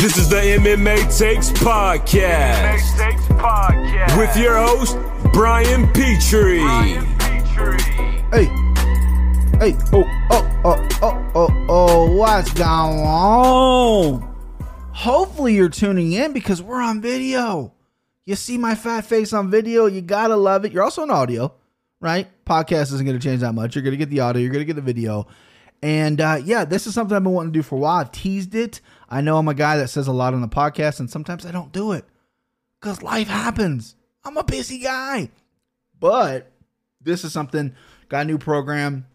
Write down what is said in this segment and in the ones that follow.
This is the MMA Takes Podcast. MMA Takes Podcast. With your host, Brian Petrie. Brian Petrie. Hey, hey, oh, oh, oh, oh, oh, oh, what's going on? Hopefully you're tuning in because we're on video. You see my fat face on video, you gotta love it. You're also on audio, right? Podcast isn't gonna change that much. You're gonna get the audio, you're gonna get the video. And uh, yeah, this is something I've been wanting to do for a while. I've teased it. I know I'm a guy that says a lot on the podcast, and sometimes I don't do it because life happens. I'm a busy guy. But this is something, got a new program,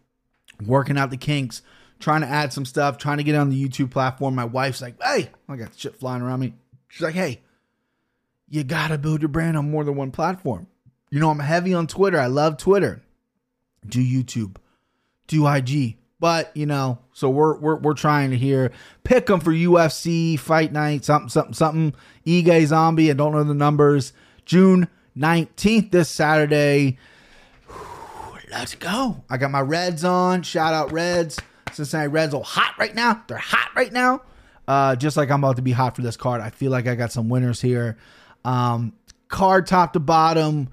working out the kinks, trying to add some stuff, trying to get on the YouTube platform. My wife's like, hey, I got shit flying around me. She's like, hey, you got to build your brand on more than one platform. You know, I'm heavy on Twitter. I love Twitter. Do YouTube, do IG, but you know, so we're we're we're trying to hear pick them for UFC fight night, something something something. Ige Zombie, I don't know the numbers. June nineteenth, this Saturday. Let's go! I got my Reds on. Shout out Reds. Cincinnati Reds are hot right now. They're hot right now. Uh, just like I'm about to be hot for this card. I feel like I got some winners here. Um, card top to bottom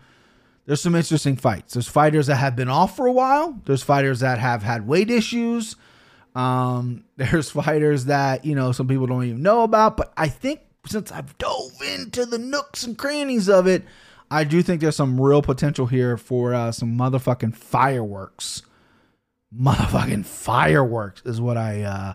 there's some interesting fights. There's fighters that have been off for a while. There's fighters that have had weight issues. Um, there's fighters that you know some people don't even know about. But I think since I've dove into the nooks and crannies of it, I do think there's some real potential here for uh, some motherfucking fireworks. Motherfucking fireworks is what I uh,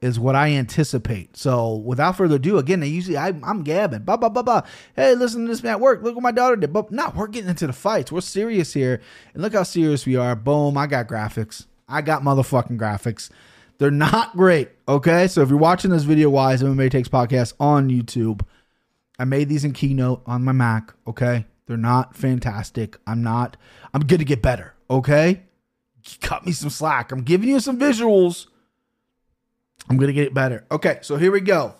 is what I anticipate. So without further ado, again, usually I, am gabbing, blah blah blah blah. Hey, listen to this man at work. Look what my daughter did. But now we're getting into the fights. We're serious here, and look how serious we are. Boom! I got graphics. I got motherfucking graphics. They're not great. Okay, so if you're watching this video wise, MMA Takes Podcast on YouTube, I made these in Keynote on my Mac. Okay, they're not fantastic. I'm not. I'm gonna get better. Okay, cut me some slack. I'm giving you some visuals I'm going to get it better. Okay, so here we go.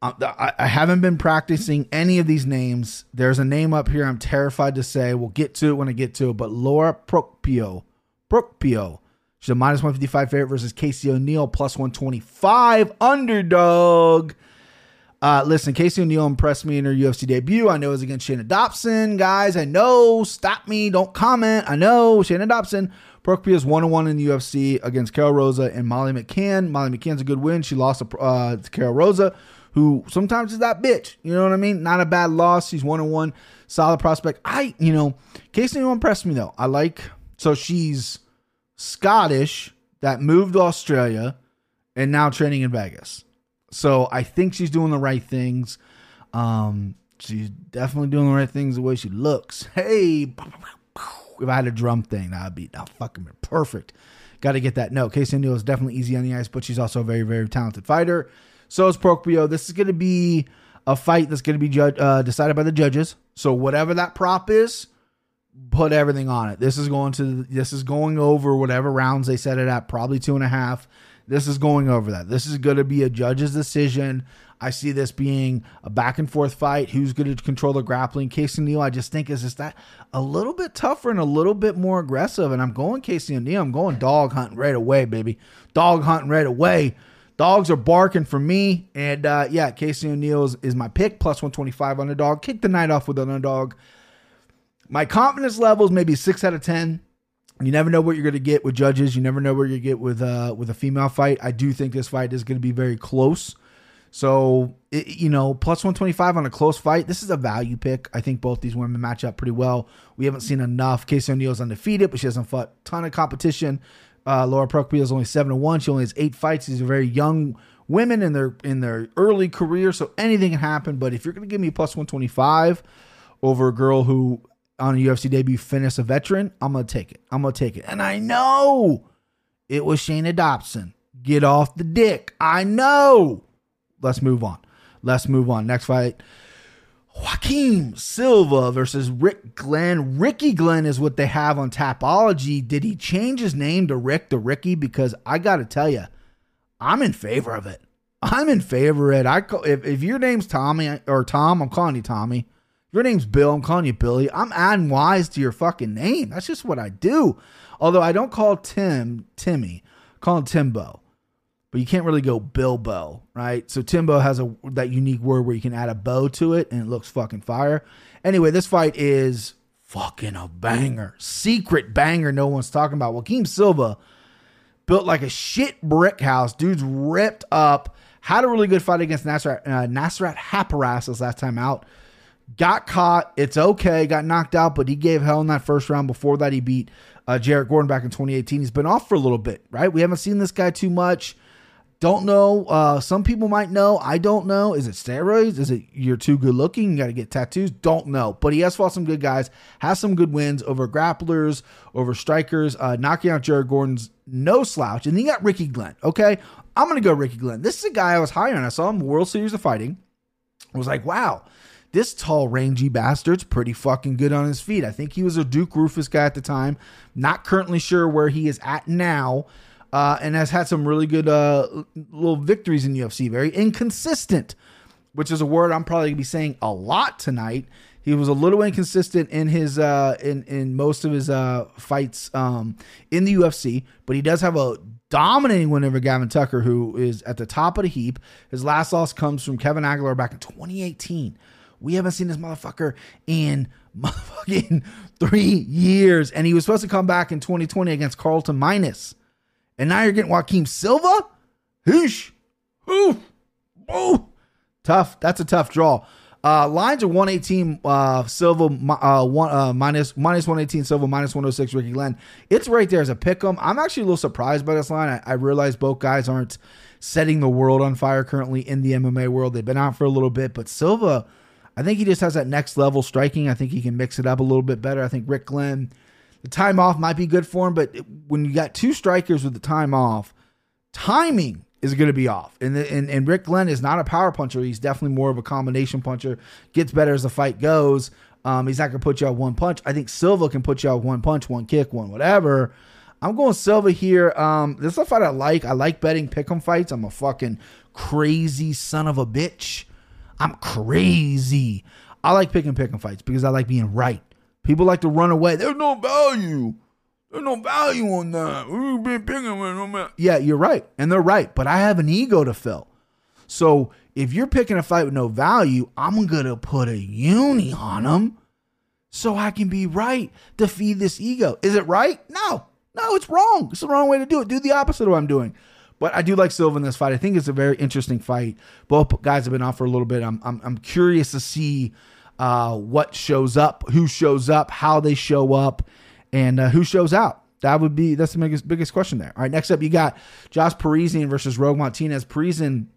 Uh, I haven't been practicing any of these names. There's a name up here I'm terrified to say. We'll get to it when I get to it. But Laura Procopio. Procopio. She's a minus 155 favorite versus Casey O'Neill, plus 125 underdog. Uh, listen, Casey O'Neill impressed me in her UFC debut. I know it was against Shayna Dobson. Guys, I know. Stop me. Don't comment. I know. Shayna Dobson Procopio is one on one in the UFC against Karol Rosa and Molly McCann. Molly McCann's a good win. She lost to, uh, to Karol Rosa, who sometimes is that bitch. You know what I mean? Not a bad loss. She's one on one, solid prospect. I, you know, Casey O'Neill impressed me though. I like so she's Scottish that moved to Australia and now training in Vegas. So I think she's doing the right things. Um, she's definitely doing the right things the way she looks. Hey, if I had a drum thing, that would be that fucking perfect. Got to get that note. Casey O'Neill is definitely easy on the ice, but she's also a very, very talented fighter. So is Procopio. This is going to be a fight that's going to be uh, decided by the judges. So whatever that prop is, put everything on it. This is going to this is going over whatever rounds they set it at, probably two and a half. This is going over that. This is going to be a judge's decision. I see this being a back and forth fight. Who's going to control the grappling? Casey O'Neill, I just think is just that a little bit tougher and a little bit more aggressive. And I'm going Casey O'Neill. I'm going dog hunting right away, baby. Dog hunting right away. Dogs are barking for me. And uh, yeah, Casey O'Neill is, is my pick, plus 125 underdog. Kick the night off with an underdog. My confidence level is maybe six out of 10. You never know what you're going to get with judges. You never know where you get with uh, with a female fight. I do think this fight is going to be very close. So, it, you know, plus 125 on a close fight. This is a value pick. I think both these women match up pretty well. We haven't seen enough. Casey O'Neill's undefeated, but she hasn't fought a ton of competition. Uh, Laura Procopio is only seven to one. She only has eight fights. These are very young women in their in their early career, so anything can happen. But if you're going to give me plus 125 over a girl who on a UFC debut finish a veteran, I'm gonna take it. I'm gonna take it. And I know it was Shayna Dobson. Get off the dick. I know let's move on. Let's move on. Next fight. Joaquim Silva versus Rick Glenn. Ricky Glenn is what they have on Tapology. Did he change his name to Rick to Ricky? Because I got to tell you, I'm in favor of it. I'm in favor of it. I call, if, if your name's Tommy or Tom, I'm calling you Tommy. Your name's Bill, I'm calling you Billy. I'm adding Wise to your fucking name. That's just what I do. Although I don't call Tim Timmy, I call him Timbo but you can't really go Bilbo, right? So Timbo has a that unique word where you can add a bow to it and it looks fucking fire. Anyway, this fight is fucking a banger, secret banger. No one's talking about. Joaquim Silva built like a shit brick house. Dude's ripped up. Had a really good fight against Nasrat uh, Nasrat Haqparast last time out. Got caught. It's okay. Got knocked out, but he gave hell in that first round. Before that, he beat uh, Jared Gordon back in 2018. He's been off for a little bit, right? We haven't seen this guy too much. Don't know. Uh, some people might know. I don't know. Is it steroids? Is it you're too good looking? You got to get tattoos? Don't know. But he has fought some good guys. Has some good wins over grapplers, over strikers. Uh, knocking out Jared Gordon's no slouch. And then you got Ricky Glenn. Okay, I'm gonna go Ricky Glenn. This is a guy I was high on. I saw him World Series of Fighting. I was like, wow, this tall, rangy bastard's pretty fucking good on his feet. I think he was a Duke Roufus guy at the time. Not currently sure where he is at now uh, and has had some really good uh, little victories in UFC. Very inconsistent, which is a word I'm probably gonna be saying a lot tonight. He was a little inconsistent in his uh, in in most of his uh, fights um, in the UFC, but he does have a dominating win over Gavin Tucker, who is at the top of the heap. His last loss comes from Kevin Aguilar back in 2018. We haven't seen this motherfucker in motherfucking three years, and he was supposed to come back in 2020 against Carlton Minus and now you're getting Joaquim Silva? Hoosh. Ooh. Ooh. Tough. That's a tough draw. Uh, lines are 118 uh, Silva uh, one, uh, minus, minus 118 Silva minus 106 Ricky Glenn. It's right there as a pick 'em. I'm actually a little surprised by this line. I, I realize both guys aren't setting the world on fire currently in the MMA world. They've been out for a little bit, but Silva, I think he just has that next level striking. I think he can mix it up a little bit better. I think Rick Glenn the time off might be good for him, but when you got two strikers with the time off, timing is going to be off. And, the, and and Rick Glenn is not a power puncher. He's definitely more of a combination puncher. Gets better as the fight goes. Um, he's not going to put you out one punch. I think Silva can put you out one punch, one kick, one whatever. I'm going Silva here. Um, this is a fight I like. I like betting pick'em fights. I'm a fucking crazy son of a bitch. I'm crazy. I like picking pick'em fights because I like being right. People like to run away. There's no value. There's no value on that. We've been picking with Yeah, you're right. And they're right. But I have an ego to fill. So if you're picking a fight with no value, I'm to put a uni on them so I can be right to feed this ego. Is it right? No. No, it's wrong. It's the wrong way to do it. Do the opposite of what I'm doing. But I do like Silva in this fight. I think it's a very interesting fight. Both guys have been off for a little bit. I'm, I'm, I'm curious to see uh, what shows up, who shows up, how they show up, and uh, who shows out. That would be that's the biggest biggest question there. All right, next up you got Josh Parisian versus Roque Martinez. Parisian,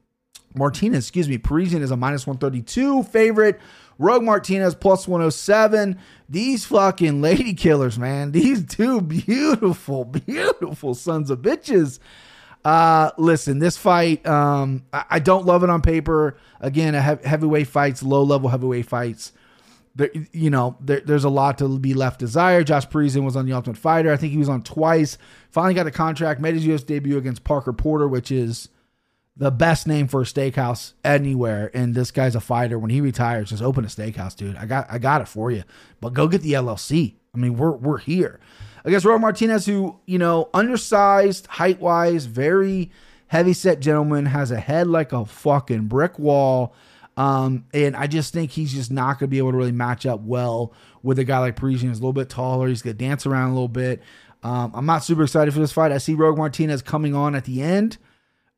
Martinez, excuse me, Parisian is a minus one thirty two favorite. Roque Martinez plus 107. These fucking lady killers, man. These two beautiful, beautiful sons of bitches. Uh, listen, this fight, um, I, I don't love it on paper. Again, a he- heavyweight fights, low level heavyweight fights. There, you know, there, there's a lot to be left desired. Josh Parisian was on the Ultimate Fighter. I think he was on twice. Finally got a contract. Made his U.S. debut against Parker Porter, which is the best name for a steakhouse anywhere. And this guy's a fighter. When he retires, just open a steakhouse, dude. I got I got it for you. But go get the LLC. I mean, we're we're here. Against Roy Martinez, who, you know, undersized, height wise, very heavy set gentleman, has a head like a fucking brick wall. Um, and I just think he's just not going to be able to really match up well with a guy like Parisian. He's a little bit taller. He's going to dance around a little bit. Um, I'm not super excited for this fight. I see Roque Martinez coming on at the end,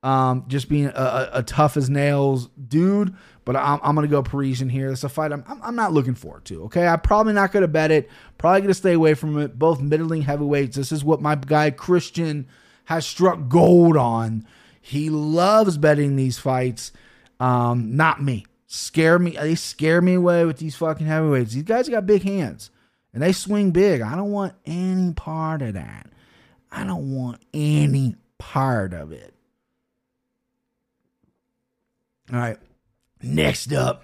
um, just being a, a, a, tough as nails dude. But I'm, I'm going to go Parisian here. It's a fight I'm, I'm not looking forward to. Okay, I'm probably not going to bet it. Probably going to stay away from it. Both middling heavyweights. This is what my guy Christian has struck gold on. He loves betting these fights. Um, not me. Scare me. They scare me away with these fucking heavyweights. These guys got big hands and they swing big. I don't want any part of that. I don't want any part of it. All right. Next up,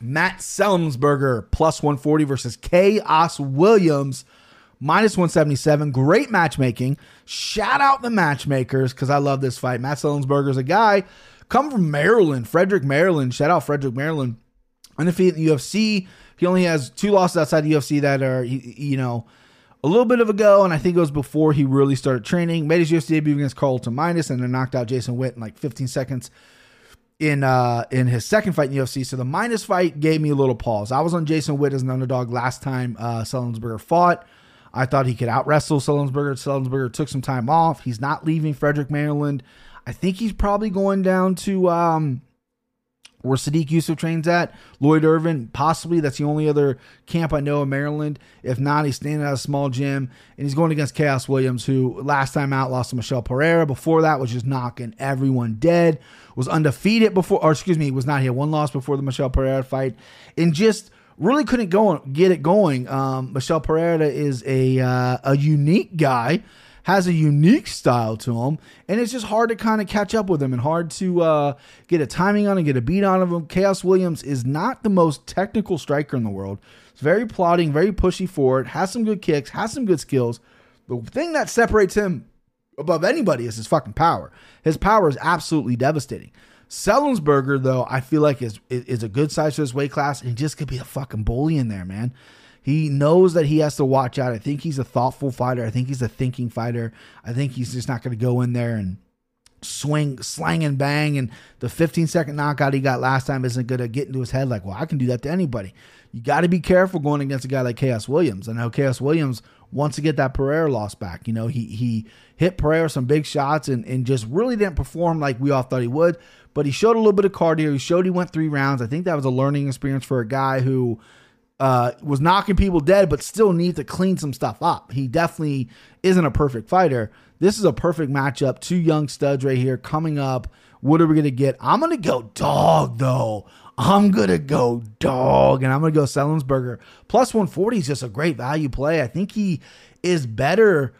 Matt Semelsberger plus 140 versus Khaos Williams minus 177. Great matchmaking. Shout out the matchmakers because I love this fight. Matt Semelsberger is a guy come from Maryland, Frederick, Maryland. Shout out Frederick, Maryland. Undefeated in the UFC. He only has two losses outside the UFC that are, you know, a little bit of a go, and I think it was before he really started training. Made his UFC debut against Carlton Minus, and then knocked out Jason Witt in like 15 seconds in uh in his second fight in UFC. So the minus fight gave me a little pause. I was on Jason Witt as an underdog last time uh Sullinsberger fought. I thought he could out wrestle Sullinsberger. Sullinsberger took some time off. He's not leaving Frederick, Maryland. I think he's probably going down to um where Sodiq Yusuff trains at. Lloyd Irvin, possibly. That's the only other camp I know in Maryland. If not, he's staying at a small gym and he's going against Khaos Williams, who last time out lost to Michel Pereira. Before that was just knocking everyone dead. Was undefeated before, or excuse me, was not here. One loss before the Michel Pereira fight, and just really couldn't go get it going. Um, Michel Pereira is a uh, a unique guy has a unique style to him, and it's just hard to kind of catch up with him and hard to uh, get a timing on and get a beat on of him. Khaos Williams is not the most technical striker in the world. It's very plotting, very pushy forward, has some good kicks, has some good skills. The thing that separates him above anybody is his fucking power. His power is absolutely devastating. Sellensberger, though, I feel like is is a good size for this weight class, and he just could be a fucking bully in there, man. He knows that he has to watch out. I think he's a thoughtful fighter. I think he's a thinking fighter. I think he's just not going to go in there and swing, slang, and bang. And the 15 second knockout he got last time isn't going to get into his head like, well, I can do that to anybody. You got to be careful going against a guy like Khaos Williams. I know Khaos Williams wants to get that Pereira loss back. You know, he he hit Pereira some big shots and, and just really didn't perform like we all thought he would. But he showed a little bit of cardio. He showed he went three rounds. I think that was a learning experience for a guy who uh, was knocking people dead, but still needs to clean some stuff up. He definitely isn't a perfect fighter. This is a perfect matchup. Two young studs right here coming up. What are we going to get? I'm going to go dog, though. I'm going to go dog, and I'm going to go Sellensberger. Plus 140 is just a great value play. I think he is better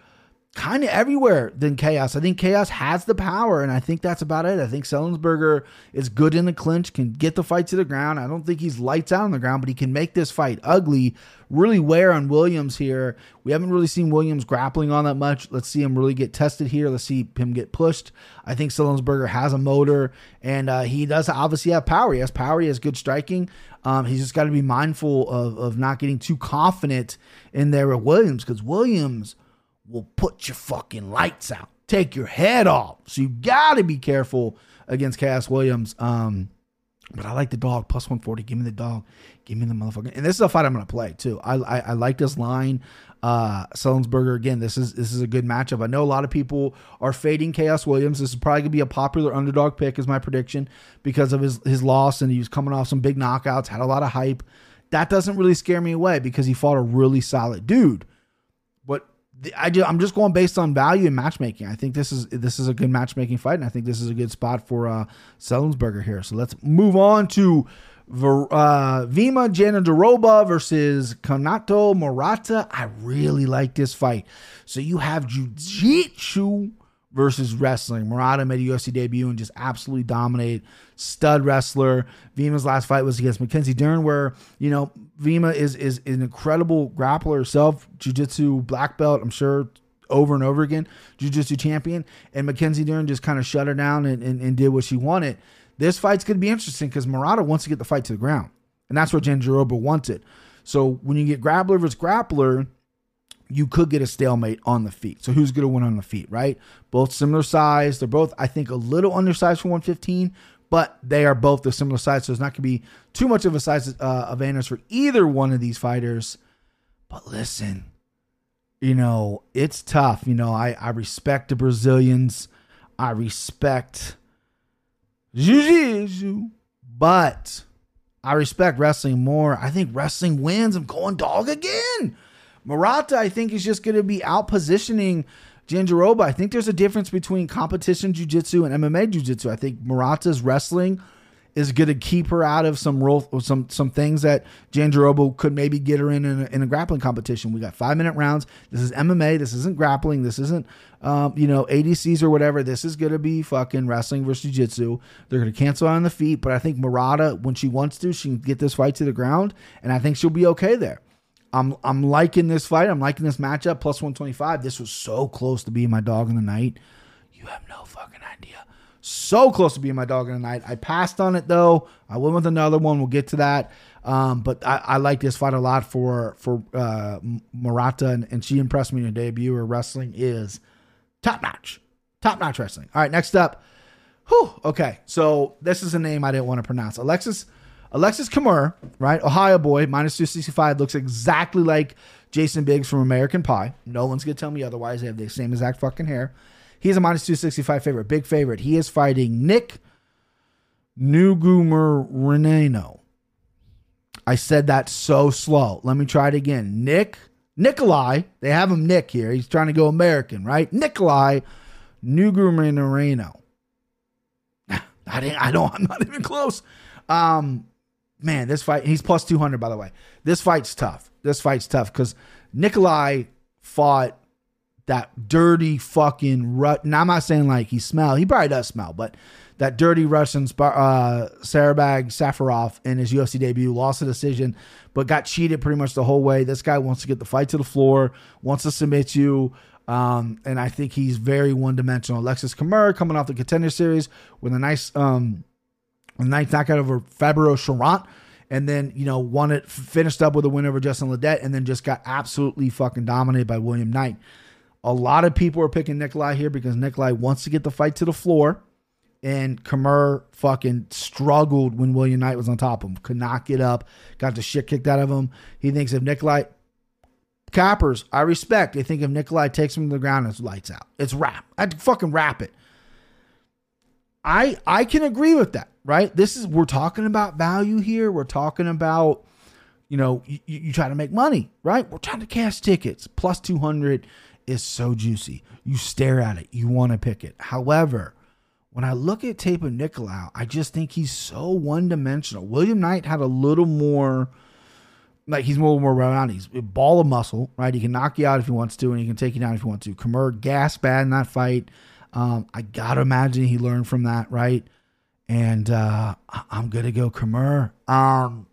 kind of everywhere than Khaos. I think Khaos has the power, and I think that's about it. I think Sellensberger is good in the clinch, can get the fight to the ground. I don't think he's lights out on the ground, but he can make this fight ugly, really wear on Williams here. We haven't really seen Williams grappling on that much. Let's see him really get tested here. Let's see him get pushed. I think Sellensberger has a motor, and uh, he does obviously have power. He has power, he has good striking. Um, he's just got to be mindful of, of not getting too confident in there with Williams because Williams – will put your fucking lights out, take your head off. So you got to be careful against Cass Williams. Um, but I like the dog plus 140. Give me the dog. Give me the motherfucker. And this is a fight I'm going to play too. I, I, I like this line. Uh, Sellensberger again. This is this is a good matchup. I know a lot of people are fading Khaos Williams. This is probably gonna be a popular underdog pick, is my prediction, because of his his loss and he was coming off some big knockouts, had a lot of hype. That doesn't really scare me away because he fought a really solid dude. I do, I'm just going based on value and matchmaking. I think this is this is a good matchmaking fight, and I think this is a good spot for uh, here. So let's move on to uh, Virna Jandiroba versus Kanako Murata. I really like this fight. So you have Jiu-Jitsu versus wrestling. Murata made a UFC debut and just absolutely dominated. Stud wrestler. Virna's last fight was against Mackenzie Dern, where you know Virna is is an incredible grappler herself, jiu-jitsu black belt. I'm sure over and over again, jiu-jitsu champion. And Mackenzie Dern just kind of shut her down and, and, and did what she wanted. This fight's going to be interesting because Murata wants to get the fight to the ground, and that's what Jandiroba wanted. So when you get grappler versus grappler, you could get a stalemate on the feet. So who's going to win on the feet, right? Both similar size. They're both, I think, a little undersized for 115, but they are both the similar size. So it's not going to be too much of a size uh, advantage for either one of these fighters. But listen, you know, it's tough. You know, I, I respect the Brazilians. I respect Jiu-Jitsu, but I respect wrestling more. I think wrestling wins. I'm going dog again. Murata, I think, is just going to be out positioning Jandiroba. I think there's a difference between competition jiu-jitsu and MMA jiu-jitsu. I think Murata's wrestling is going to keep her out of some role, some some things that Jandiroba could maybe get her in in a, in a, grappling competition. We got five minute rounds. This is MMA. This isn't grappling. This isn't um, you know ADCs or whatever. This is going to be fucking wrestling versus jiu-jitsu. They're going to cancel out on the feet, but I think Murata, when she wants to, she can get this fight to the ground, and I think she'll be okay there. I'm I'm liking this fight. I'm liking this matchup. Plus 125. This was so close to being my dog in the night. You have no fucking idea. So close to being my dog in the night. I passed on it though. I went with another one. We'll get to that. Um, but I, I like this fight a lot for for uh, Murata, and, and she impressed me in her debut. Her wrestling is top notch, top notch wrestling. All right, next up. Whew, okay, so this is a name I didn't want to pronounce. Alexis Alexis Camur, right? Ohio boy, minus 265, looks exactly like Jason Biggs from American Pie. No one's going to tell me otherwise. They have the same exact fucking hair. He's a minus 265 favorite, big favorite. He is fighting Nick Nugumarineno. I said that so slow. Let me try it again. Nick Nikolai, they have him Nick here. He's trying to go American, right? Nikolai Nugumarineno. I didn't I don't I'm not even close. Um man, this fight he's plus 200 by the way. This fight's tough. This fight's tough cuz Nikolai fought that dirty fucking rut. Now I'm not saying like he smell. He probably does smell, but that dirty Russian uh, Sarabag Safarov in his UFC debut lost a decision, but got cheated pretty much the whole way. This guy wants to get the fight to the floor, wants to submit you. Um, and I think he's very one dimensional. Alexis Kamara coming off the contender series with a nice, um, nice knockout over Fabio Cherant. And then, you know, won it, finished up with a win over Justin Ledet, and then just got absolutely fucking dominated by William Knight. A lot of people are picking Nikolai here because Nikolai wants to get the fight to the floor. And Camur fucking struggled when William Knight was on top of him. Could not get up. Got the shit kicked out of him. He thinks if Nikolai Cappers, I respect. They think if Nikolai takes him to the ground, it's lights out. It's rap. I fucking wrap it. I I can agree with that, right? This is we're talking about value here. We're talking about, you know, you, you try to make money, right? We're trying to cash tickets. Plus 200 is so juicy. You stare at it, you want to pick it. However, when I look at tape of Nicolau, I just think he's so one dimensional. William Knight had a little more, like he's little more around. He's a ball of muscle, right? He can knock you out if he wants to, and he can take you down if he wants to. Camur gas bad in that fight. Um, I gotta imagine he learned from that, right? And uh, I'm gonna go Camur. Um,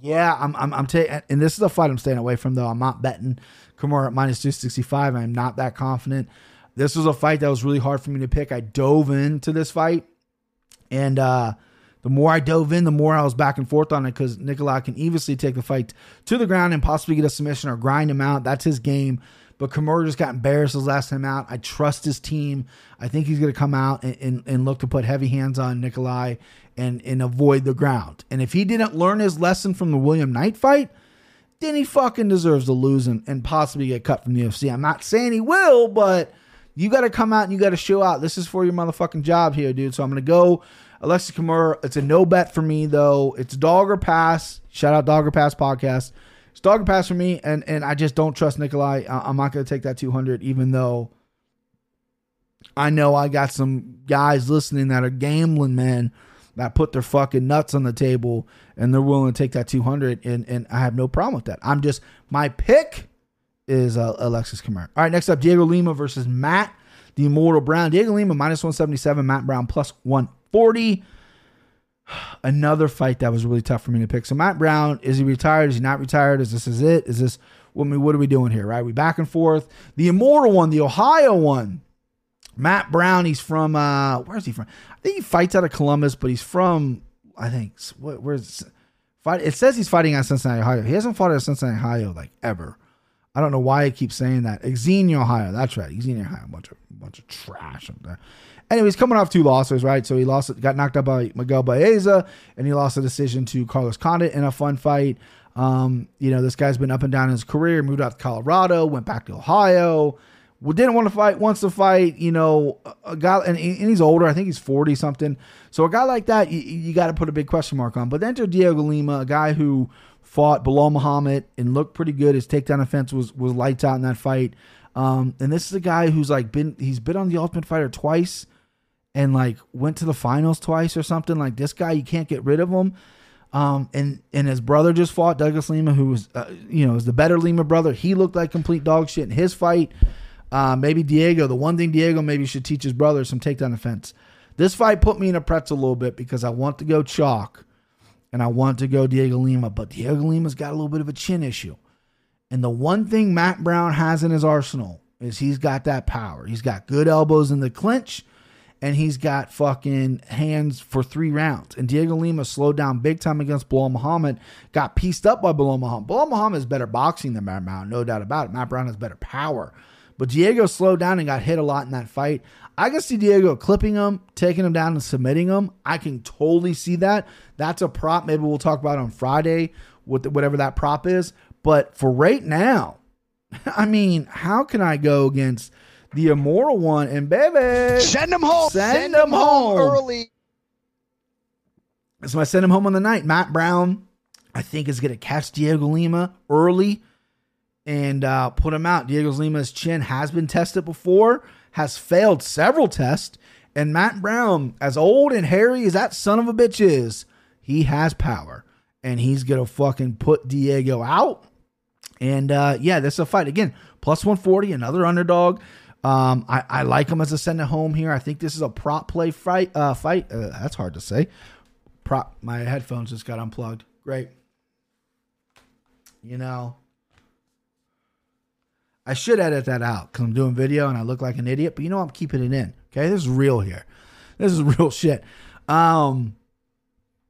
yeah, I'm I'm, I'm taking, and this is a fight I'm staying away from though. I'm not betting Kamura at minus 265. I'm not that confident. This was a fight that was really hard for me to pick. I dove into this fight, and uh, the more I dove in, the more I was back and forth on it because Nikolai can easily take the fight to the ground and possibly get a submission or grind him out. That's his game. But Kimura just got embarrassed his last time out. I trust his team. I think he's going to come out and, and, and, look to put heavy hands on Nikolai and, and avoid the ground. And if he didn't learn his lesson from the William Knight fight, then he fucking deserves to lose and, and possibly get cut from the UFC. I'm not saying he will, but you got to come out and you got to show out. This is for your motherfucking job here, dude. So I'm going to go Alexis Kimura. It's a no bet for me, though. It's dog or pass. Shout out Dog or Pass podcast. It's dog pass for me, and, and I just don't trust Nikolai. I'm not going to take that 200, even though I know I got some guys listening that are gambling, man that put their fucking nuts on the table and they're willing to take that 200 and, and I have no problem with that. I'm just my pick is uh, Alexis Kamara. All right, next up Dhiego Lima versus Matt the Immortal Brown. Dhiego Lima minus 177, Matt Brown plus 140. Another fight that was really tough for me to pick. So Matt Brown, is he retired? Is he not retired? Is this is it? Is this what what are we doing here? Right? We back and forth. The Immortal one, the Ohio one. Matt Brown, he's from uh where's he from? I think he fights out of Columbus, but he's from I think what where's fight it says he's fighting out Cincinnati, Ohio. He hasn't fought out of Cincinnati, Ohio like ever. I don't know why I keep saying that. Xenia, Ohio. That's right. Xenia, Ohio. Bunch of bunch of trash up there. Anyways, coming off two losses, right? So he lost, got knocked out by Miguel Baeza, and he lost a decision to Carlos Condit in a fun fight. Um, you know, this guy's been up and down in his career. Moved out to Colorado, went back to Ohio didn't want to fight, wants to fight, you know, a guy, and, and he's older. I think he's 40 something. So a guy like that, you, you got to put a big question mark on. But enter Dhiego Lima, a guy who fought Belal Muhammad and looked pretty good. His takedown offense was, was lights out in that fight. Um, and this is a guy who's like been, he's been on the Ultimate Fighter twice and like went to the finals twice or something. Like this guy, you can't get rid of him. Um, and and his brother just fought Douglas Lima, who was, uh, you know, is the better Lima brother. He looked like complete dog shit in his fight. Uh, maybe Dhiego, the one thing Dhiego maybe should teach his brother some takedown offense. This fight put me in a pretzel a little bit because I want to go chalk and I want to go Dhiego Lima, but Dhiego Lima's got a little bit of a chin issue. And the one thing Matt Brown has in his arsenal is he's got that power. He's got good elbows in the clinch and he's got fucking hands for three rounds. And Dhiego Lima slowed down big time against Belal Muhammad, got pieced up by Belal Muhammad. Belal Muhammad is better boxing than Matt Brown, no doubt about it. Matt Brown has better power. But Dhiego slowed down and got hit a lot in that fight. I can see Dhiego clipping him, taking him down, and submitting him. I can totally see that. That's a prop. Maybe we'll talk about on Friday, with whatever that prop is. But for right now, I mean, how can I go against the immortal one and baby? Send him home. Send, him, home. early. So I send him home on the night. Matt Brown, I think, is going to catch Dhiego Lima early and uh, put him out. Dhiego Lima's chin has been tested before, has failed several tests. And Matt Brown, as old and hairy as that son of a bitch is, he has power. And he's to fucking put Dhiego out. And uh, yeah, this is a fight. Again, plus 140, another underdog. Um, I, I like him as a send it home here. I think this is a prop play fight. Uh, fight. Uh, that's hard to say. Prop. My headphones just got unplugged. Great. You know, I should edit that out because I'm doing video and I look like an idiot. But you know, I'm keeping it in. Okay, this is real here. This is real shit. Um,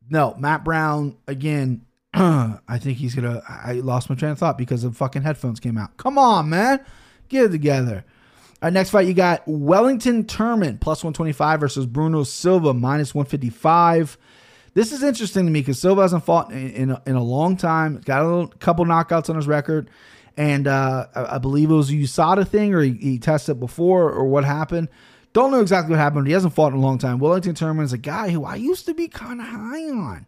no, Matt Brown again. I think he's gonna. I lost my train of thought because the fucking headphones came out. Come on, man, get it together. All right, next fight you got Wellington Turman plus 125 versus Bruno Silva minus 155. This is interesting to me because Silva hasn't fought in, in, a, in a long time. Got a little, couple knockouts on his record and uh, I, believe it was a USADA thing, or he, he, tested before, or what happened. Don't know exactly what happened. He hasn't fought in a long time. Wellington Turman is a guy who I used to be kind of high on.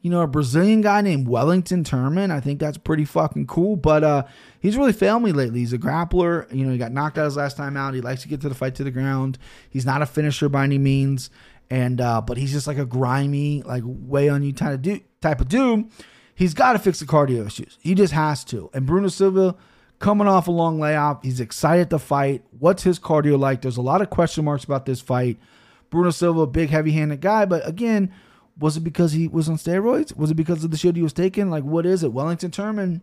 You know, a Brazilian guy named Wellington Turman. I think that's pretty fucking cool. But uh, he's really failed me lately. He's a grappler. You know, he got knocked out his last time out. He likes to get to the fight to the ground. He's not a finisher by any means. And uh, but he's just like a grimy, like way on you of. Type of dude he's got to fix the cardio issues. He just has to. And Bruno Silva coming off a long layoff, he's excited to fight. What's his cardio like? There's a lot of question marks about this fight. Bruno Silva, big heavy-handed guy, but again, was it because he was on steroids? Was it because of the shit he was taking? Like, what is it? Wellington Turman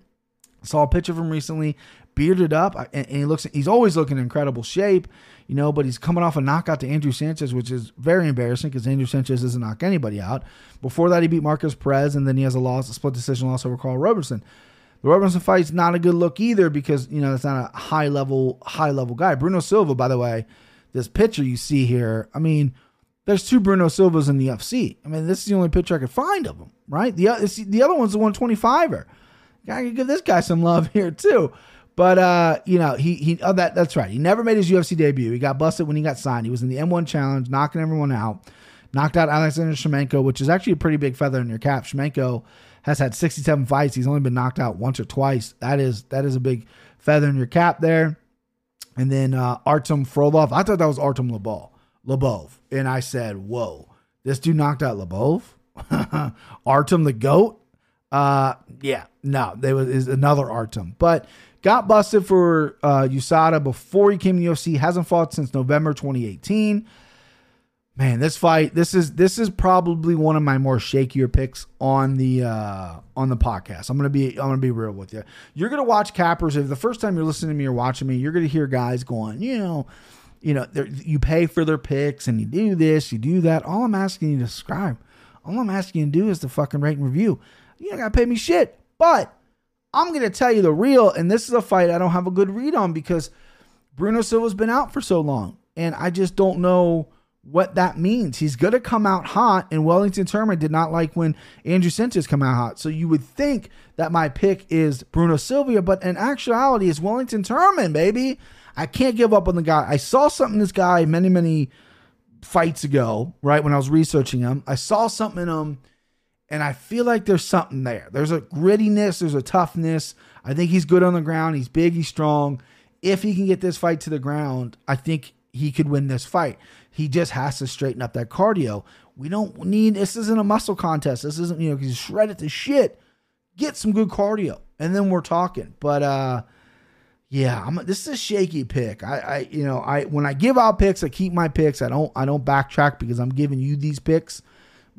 saw a picture of him recently, bearded up, and, he looks. He's always looking in incredible shape you know, but he's coming off a knockout to Andrew Sanchez, which is very embarrassing because Andrew Sanchez doesn't knock anybody out. Before that, he beat Markus Perez, and then he has a loss, a split decision loss over Karl Roberson. The Roberson fight's not a good look either because you know it's not a high level, high level guy. Bruno Silva, by the way, this picture you see here, I mean, there's two Bruno Silvas in the UFC. I mean, this is the only picture I could find of him, right? The the other one's the 125er. I can give this guy some love here too. But uh, you know, he he oh that that's right. He never made his UFC debut. He got busted when he got signed. He was in the M1 challenge, knocking everyone out. Knocked out Alexander Shlemenko, which is actually a pretty big feather in your cap. Shlemenko has had 67 fights. He's only been knocked out once or twice. That is that is a big feather in your cap there. And then uh, Artem Frolov. I thought that was Artem Lobov. Lobov. And I said, whoa, this dude knocked out Lobov? Artem the GOAT? Uh, yeah, no, there was is another Artem. But Got busted for uh, USADA before he came to UFC. Hasn't fought since November 2018. Man, this fight, this is this is probably one of my more shakier picks on the uh, on the podcast. I'm gonna be I'm gonna be real with you. You're gonna watch cappers. If the first time you're listening to me or watching me, you're gonna hear guys going, you know, you know, you pay for their picks and you do this, you do that. All I'm asking you to subscribe. All I'm asking you to do is to fucking rate and review. You don't gotta pay me shit, but I'm going to tell you the real, and this is a fight I don't have a good read on because Bruno Silva's been out for so long, and I just don't know what that means. He's going to come out hot, and Wellington Turman did not like when Andrew Sanchez come out hot. So you would think that my pick is Bruno Silva, but in actuality, it's Wellington Turman, baby. I can't give up on the guy. I saw something this guy many, many fights ago, right when I was researching him. I saw something in him and I feel like there's something there. There's a grittiness, there's a toughness. I think he's good on the ground. He's big, he's strong. If he can get this fight to the ground, I think he could win this fight. He just has to straighten up that cardio. We don't need this isn't a muscle contest. This isn't, you know, he's shredded to shit. Get some good cardio. And then we're talking. But uh yeah, I'm, this is a shaky pick. I, I, you know, I when I give out picks, I keep my picks. I don't, I don't backtrack because I'm giving you these picks.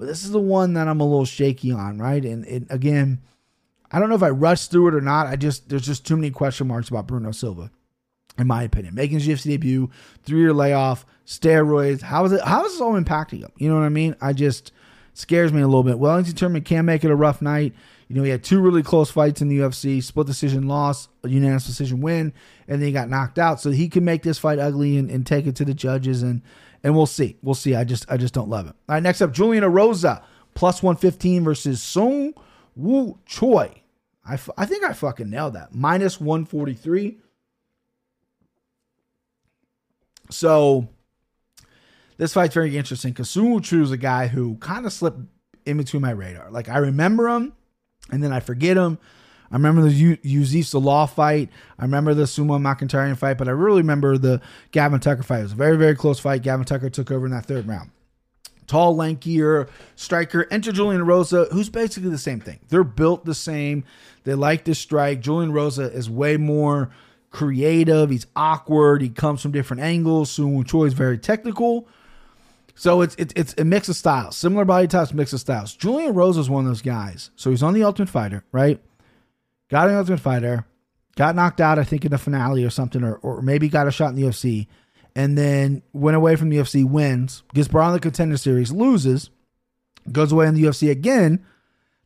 But this is the one that I'm a little shaky on, right? And again, I don't know if I rushed through it or not. I just there's just too many question marks about Bruno Silva. in my opinion. Making his UFC debut, three year layoff, steroids. How is it? How is this all impacting him? You know what I mean? I just scares me a little bit. Wellington Turman can make it a rough night. You know, he had two really close fights in the UFC, split decision loss, unanimous decision win, and then he got knocked out. So he can make this fight ugly and, and take it to the judges, and and we'll see. We'll see. I just I just don't love it. All right, next up, Julian Erosa, plus 115 versus Sung Woo Choi. I, f- I think I fucking nailed that. Minus 143. So this fight's very interesting because Sung Woo Choi is a guy who kind of slipped in between my radar. Like I remember him and then I forget him. I remember the Youssef Zalal fight. I remember the Sumo McIntyre fight, but I really remember the Gavin Tucker fight. It was a very, very close fight. Gavin Tucker took over in that third round. Tall, lankier striker. Enter Julian Rosa, who's basically the same thing. They're built the same. They like to strike. Julian Rosa is way more creative. He's awkward. He comes from different angles. Sung Choi is very technical. So it's, it's it's a mix of styles, similar body types, mix of styles. Julian Rosa is one of those guys. So he's on the Ultimate Fighter, right? Got an Ultimate Fighter, got knocked out, I think, in the finale or something, or, or maybe got a shot in the UFC, and then went away from the UFC, wins, gets brought on the Contender Series, loses, goes away in the UFC again,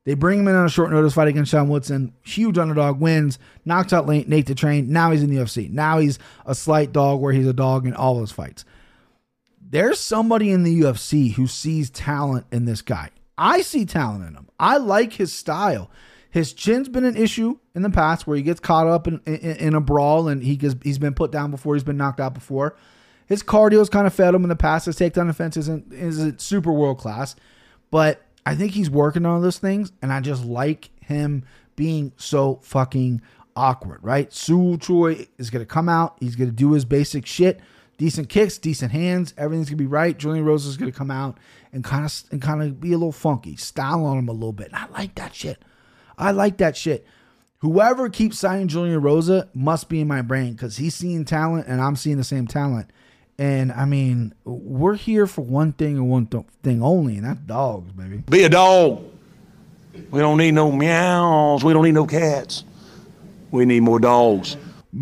they bring him in on a short notice fight against Sean Woodson. Huge underdog wins, knocks out Nate the Train. Now he's in the UFC. Now he's a slight dog where he's a dog in all those fights. There's somebody in the UFC who sees talent in this guy. I see talent in him. I like his style. His chin's been an issue in the past where he gets caught up in, in, in a brawl and he gets, he's been put down before, he's been knocked out before. His cardio's kind of fed him in the past. His takedown defense isn't, isn't super world class, but I think he's working on those things, and I just like him being so fucking awkward, right? Sung Choi is going to come out. He's going to do his basic shit. Decent kicks, decent hands, everything's gonna be right. Julian Rose is gonna come out and kind of and kind of be a little funky, style on him a little bit. And I like that shit. I like that shit. Whoever keeps signing Julian Rosa must be in my brain because he's seeing talent and I'm seeing the same talent. And I mean, we're here for one thing and one th- thing only, and that's dogs, baby. Be a dog. We don't need no meows. We don't need no cats. We need more dogs.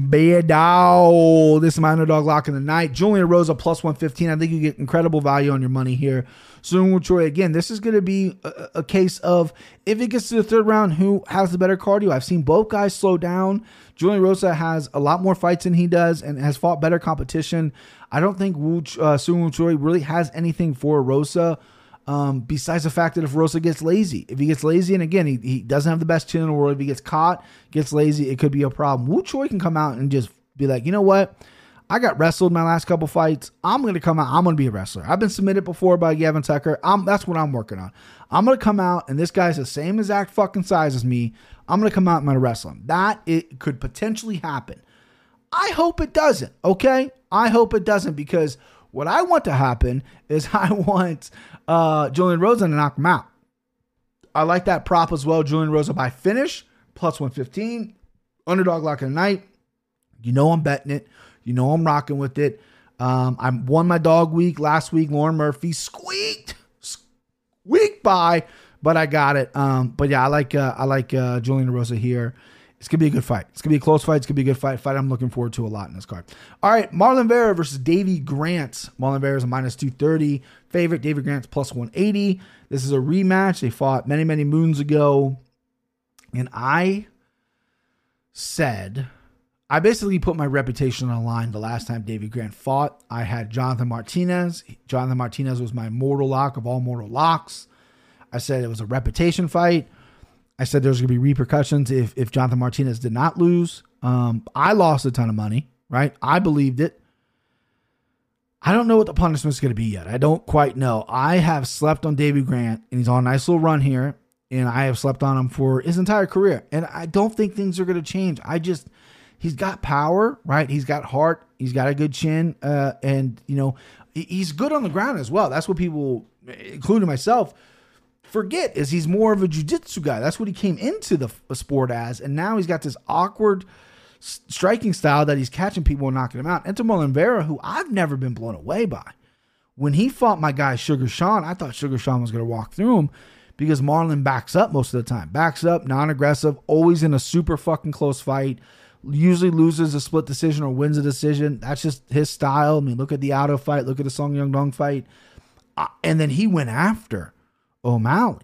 Be a dog. This is my underdog lock in the night. Julian Rosa plus 115. I think you get incredible value on your money here. Sung Woo Choi, again, this is going to be a, a, case of if it gets to the third round, who has the better cardio? I've seen both guys slow down. Julian Rosa has a lot more fights than he does and has fought better competition. I don't think Wu, uh, Sung Choi really has anything for Rosa. Um, besides the fact that if Rosa gets lazy, if he gets lazy, and again, he, he doesn't have the best chin in the world, if he gets caught, gets lazy, it could be a problem. Woo Choi can come out and just be like, you know what? I got wrestled my last couple fights. I'm going to come out. I'm going to be a wrestler. I've been submitted before by Gavin Tucker. I'm, that's what I'm working on. I'm going to come out, and this guy's the same exact fucking size as me. I'm going to come out and I'm going to wrestle him. That it could potentially happen. I hope it doesn't. Okay, I hope it doesn't because what I want to happen is I want uh, Julian Rosa to knock him out. I like that prop as well. Julian Rosa by finish plus 115. Underdog lock of the night. You know I'm betting it. You know I'm rocking with it. Um, I won my dog week last week. Lauren Murphy squeaked, squeaked by, but I got it. Um, but yeah, I like uh, I like uh, Julian Rosa here. It's gonna be a good fight. It's gonna be a close fight. It's gonna be a good fight. Fight I'm looking forward to a lot in this card. All right, Marlon Vera versus Davey Grant. Marlon Vera is a minus 230 favorite. Davey Grant's plus 180. This is a rematch. They fought many many moons ago, and I said I basically put my reputation on the line the last time David Grant fought. I had Jonathan Martinez. Jonathan Martinez was my mortal lock of all mortal locks. I said it was a reputation fight. I said there's going to be repercussions if if Jonathan Martinez did not lose. Um, I lost a ton of money, right? I believed it. I don't know what the punishment is going to be yet. I don't quite know. I have slept on David Grant, and he's on a nice little run here, and I have slept on him for his entire career. And I don't think things are going to change. I just he's got power, right? He's got heart. He's got a good chin, uh, and you know he's good on the ground as well. That's what people, including myself, forget is he's more of a jiu-jitsu guy. That's what he came into the, sport as, and now he's got this awkward striking style that he's catching people and knocking them out. Enter Vera, who I've never been blown away by. When he fought my guy Sugar Sean, I thought Sugar Sean was going to walk through him because Marlon backs up most of the time. Backs up, non-aggressive, always in a super fucking close fight. Usually loses a split decision or wins a decision. That's just his style. I mean, look at the Aldo fight, look at the Song Yadong fight. Uh, and then he went after O'Malley.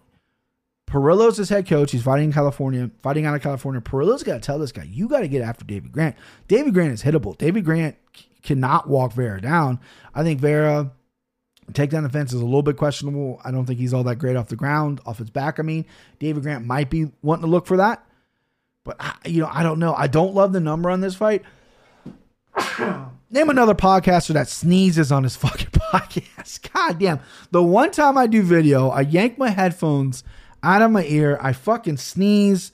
Parillo's his head coach. He's fighting in California, fighting out of California. Parillo's got to tell this guy, you got to get after David Grant. David Grant is hittable. David Grant c- cannot walk Vera down. I think Vera takedown defense is a little bit questionable. I don't think he's all that great off the ground, off his back. I mean, David Grant might be wanting to look for that, but I, you know, I don't know. I don't love the number on this fight. Name another podcaster that sneezes on his fucking podcast. God damn. The one time I do video, I yank my headphones out of my ear. I fucking sneeze.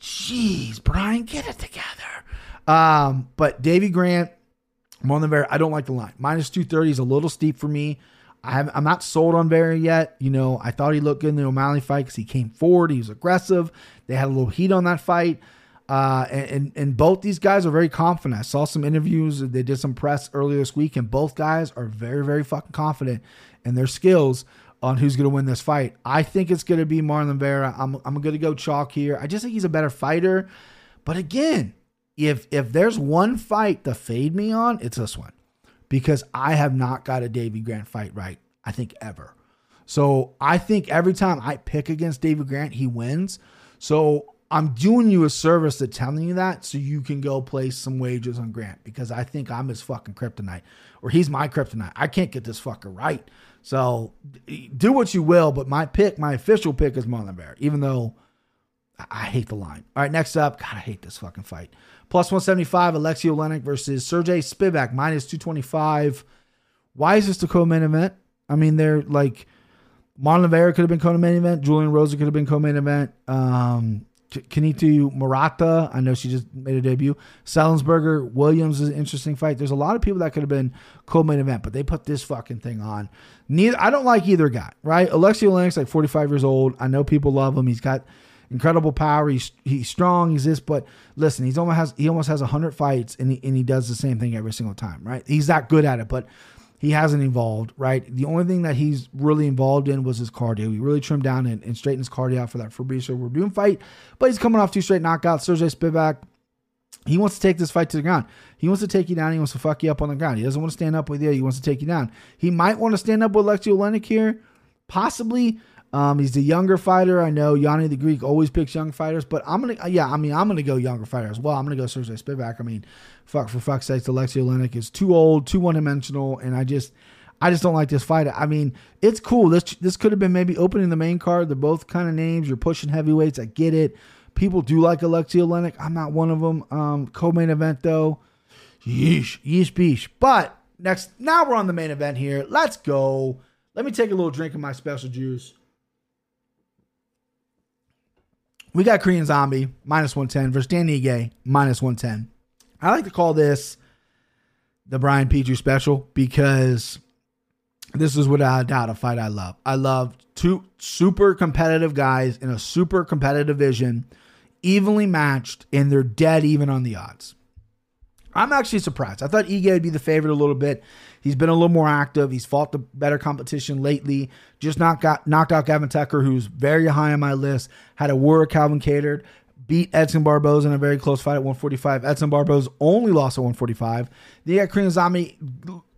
Jeez, Brian, get it together. Um, but Davey Grant, than Vera, I don't like the line. Minus 230 is a little steep for me. I have, I'm not sold on Vera yet. You know, I thought he looked good in the O'Malley fight because he came forward. He was aggressive. They had a little heat on that fight. Uh, and, and, and both these guys are very confident. I saw some interviews. They did some press earlier this week, and both guys are very, very fucking confident in their skills on who's going to win this fight. I think it's going to be Marlon Vera. I'm, I'm going to go chalk here. I just think he's a better fighter. But again, if if there's one fight to fade me on, it's this one because I have not got a Davey Grant fight right. I think ever. So I think every time I pick against David Grant, he wins. So I'm doing you a service to telling you that so you can go place some wagers on Grant because I think I'm his fucking kryptonite or he's my kryptonite. I can't get this fucker right. So do what you will, but my pick, my official pick is Marlon Vera, even though I hate the line. All right, next up, God, I hate this fucking fight. Plus 175, Alexei Oleinik versus Sergey Spivak, minus 225. Why is this the co-main event? I mean, they're like Marlon Vera could have been co-main event. Julian Rosa could have been co-main event. Um, Kanako Murata, I know she just made a debut. Selinsberger, Williams is an interesting fight. There's a lot of people that could have been co-main event, but they put this fucking thing on. Neither I don't like either guy, right? Alexei Oleinik's like 45 years old. I know people love him. He's got incredible power. He's he's strong. He's this, but listen, he's almost has he almost has hundred fights, and he and he does the same thing every single time, right? He's that good at it, but he hasn't evolved, right? The only thing that he's really involved in was his cardio. He really trimmed down and, and straightened his cardio out for that Fabricio Werdum fight, but he's coming off two straight knockouts. Sergey Spivak, he wants to take this fight to the ground. He wants to take you down. He wants to fuck you up on the ground. He doesn't want to stand up with you. He wants to take you down. He might want to stand up with Alexei Oleinik here, possibly. Um, he's the younger fighter. I know Yanni the Greek always picks young fighters, but I'm gonna, yeah, I mean, I'm gonna go younger fighter as well. I'm gonna go Sergey Spivak. I mean, fuck for fuck's sake, Alexei Oleinik is too old, too one dimensional, and I just, I just don't like this fight. I mean, it's cool. This this could have been maybe opening the main card. They're both kind of names. You're pushing heavyweights. I get it. People do like Alexei Oleinik. I'm not one of them. Um, co-main event though, yeesh, yeesh, beesh. But next, now we're on the main event here. Let's go. Let me take a little drink of my special juice. We got Korean Zombie minus 110 versus Dan Ige minus 110. I like to call this the Brian Petrie special because this is without a doubt a fight I love. I love two super competitive guys in a super competitive division, evenly matched, and they're dead even on the odds. I'm actually surprised. I thought Ige would be the favorite a little bit. He's been a little more active. He's fought the better competition lately. Just not got knocked out Gavin Tucker, who's very high on my list. Had a war Calvin Kattar. Beat Edson Barboza in a very close fight at 145. Edson Barboza only lost at 145. Then you got Korean Zombie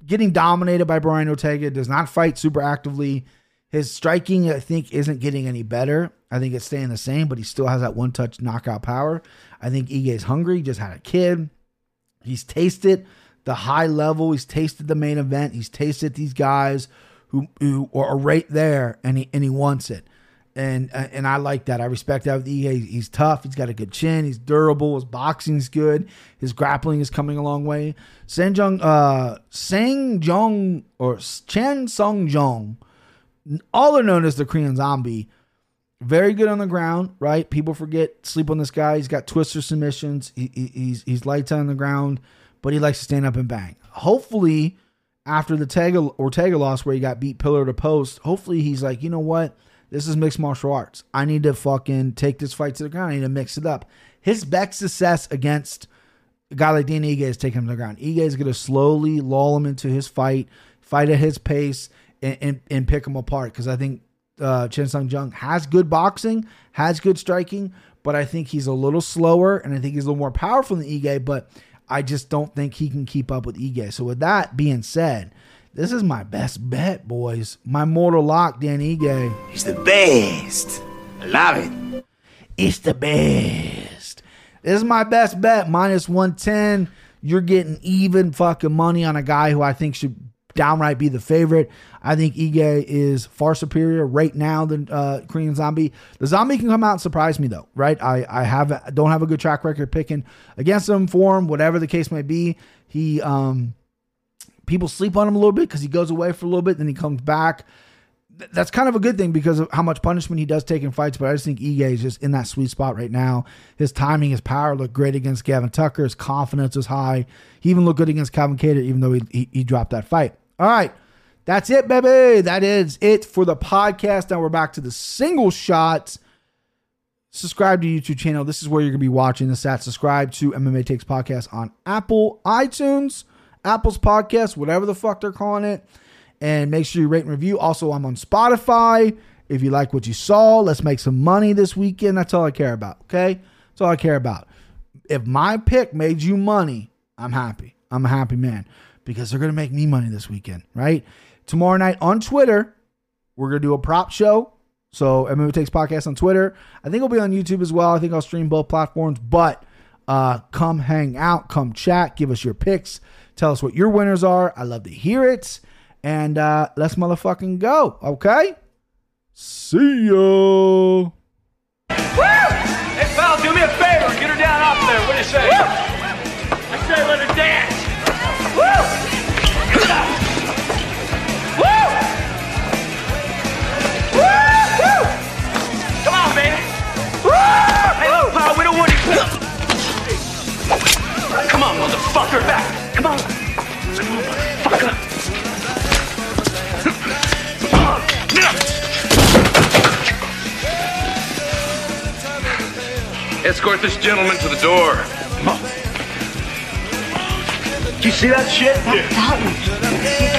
getting dominated by Brian Ortega. Does not fight super actively. His striking, I think, isn't getting any better. I think it's staying the same, but he still has that one touch knockout power. I think Ige is hungry. Just had a kid. He's tasted the high level. He's tasted the main event. He's tasted these guys who who are right there, and he and he wants it. And and I like that. I respect that. Ige. He's tough. He's got a good chin. He's durable. His boxing's good. His grappling is coming a long way. Sanjung, uh, Sang Jong or Chan Sung Jung, all are known as the Korean Zombie. Very good on the ground, right? People forget sleep on this guy. He's got twister submissions. He, he, he's he's lights on the ground, but he likes to stand up and bang. Hopefully, after the Ortega, Ortega loss where he got beat pillar to post, hopefully he's like, you know what? This is mixed martial arts. I need to fucking take this fight to the ground. I need to mix it up. His best success against a guy like Dan Ige is taking him to the ground. Ige is going to slowly lull him into his fight, fight at his pace, and, and, and pick him apart. Because I think uh, Chan Sung Jung has good boxing, has good striking, but I think he's a little slower and I think he's a little more powerful than Ige, but I just don't think he can keep up with Ige. So with that being said, this is my best bet, boys. My mortal lock, Dan Ige. He's the best. I love it. It's the best. This is my best bet, minus 110. You're getting even fucking money on a guy who I think should downright be the favorite. I think Ige is far superior right now than uh, Korean Zombie. The Zombie can come out and surprise me though, right? I I have don't have a good track record picking against him for him, whatever the case may be. He um people sleep on him a little bit because he goes away for a little bit, then he comes back. Th- That's kind of a good thing because of how much punishment he does take in fights. But I just think Ige is just in that sweet spot right now. His timing, his power looked great against Gavin Tucker. His confidence was high. He even looked good against Calvin Kattar, even though he, he, he dropped that fight. All right. That's it, baby. That is it for the podcast. Now we're back to the single shots. Subscribe to YouTube channel. This is where you're to be watching this at. Subscribe to MMA Takes Podcast on Apple, iTunes, Apple's podcast, whatever the fuck they're calling it. And make sure you rate and review. Also, I'm on Spotify. If you like what you saw, let's make some money this weekend. That's all I care about. Okay? That's all I care about. If my pick made you money, I'm happy. I'm a happy man because they're going to make me money this weekend, right? Tomorrow night on Twitter, we're going to do a prop show. So MMA Takes Podcast on Twitter. I think it'll be on YouTube as well. I think I'll stream both platforms. But uh, come hang out, come chat, give us your picks, tell us what your winners are. I love to hear it. And uh, let's motherfucking go. Okay? See ya. Hey, pal, do me a favor. Get her down off there. What do you say? I motherfucker, back. Come on. Come on, motherfucker. On. Escort this gentleman to the door. Come Do you see that shit? Who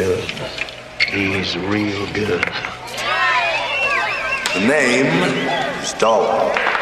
good. He's real good. The name, is Stallone.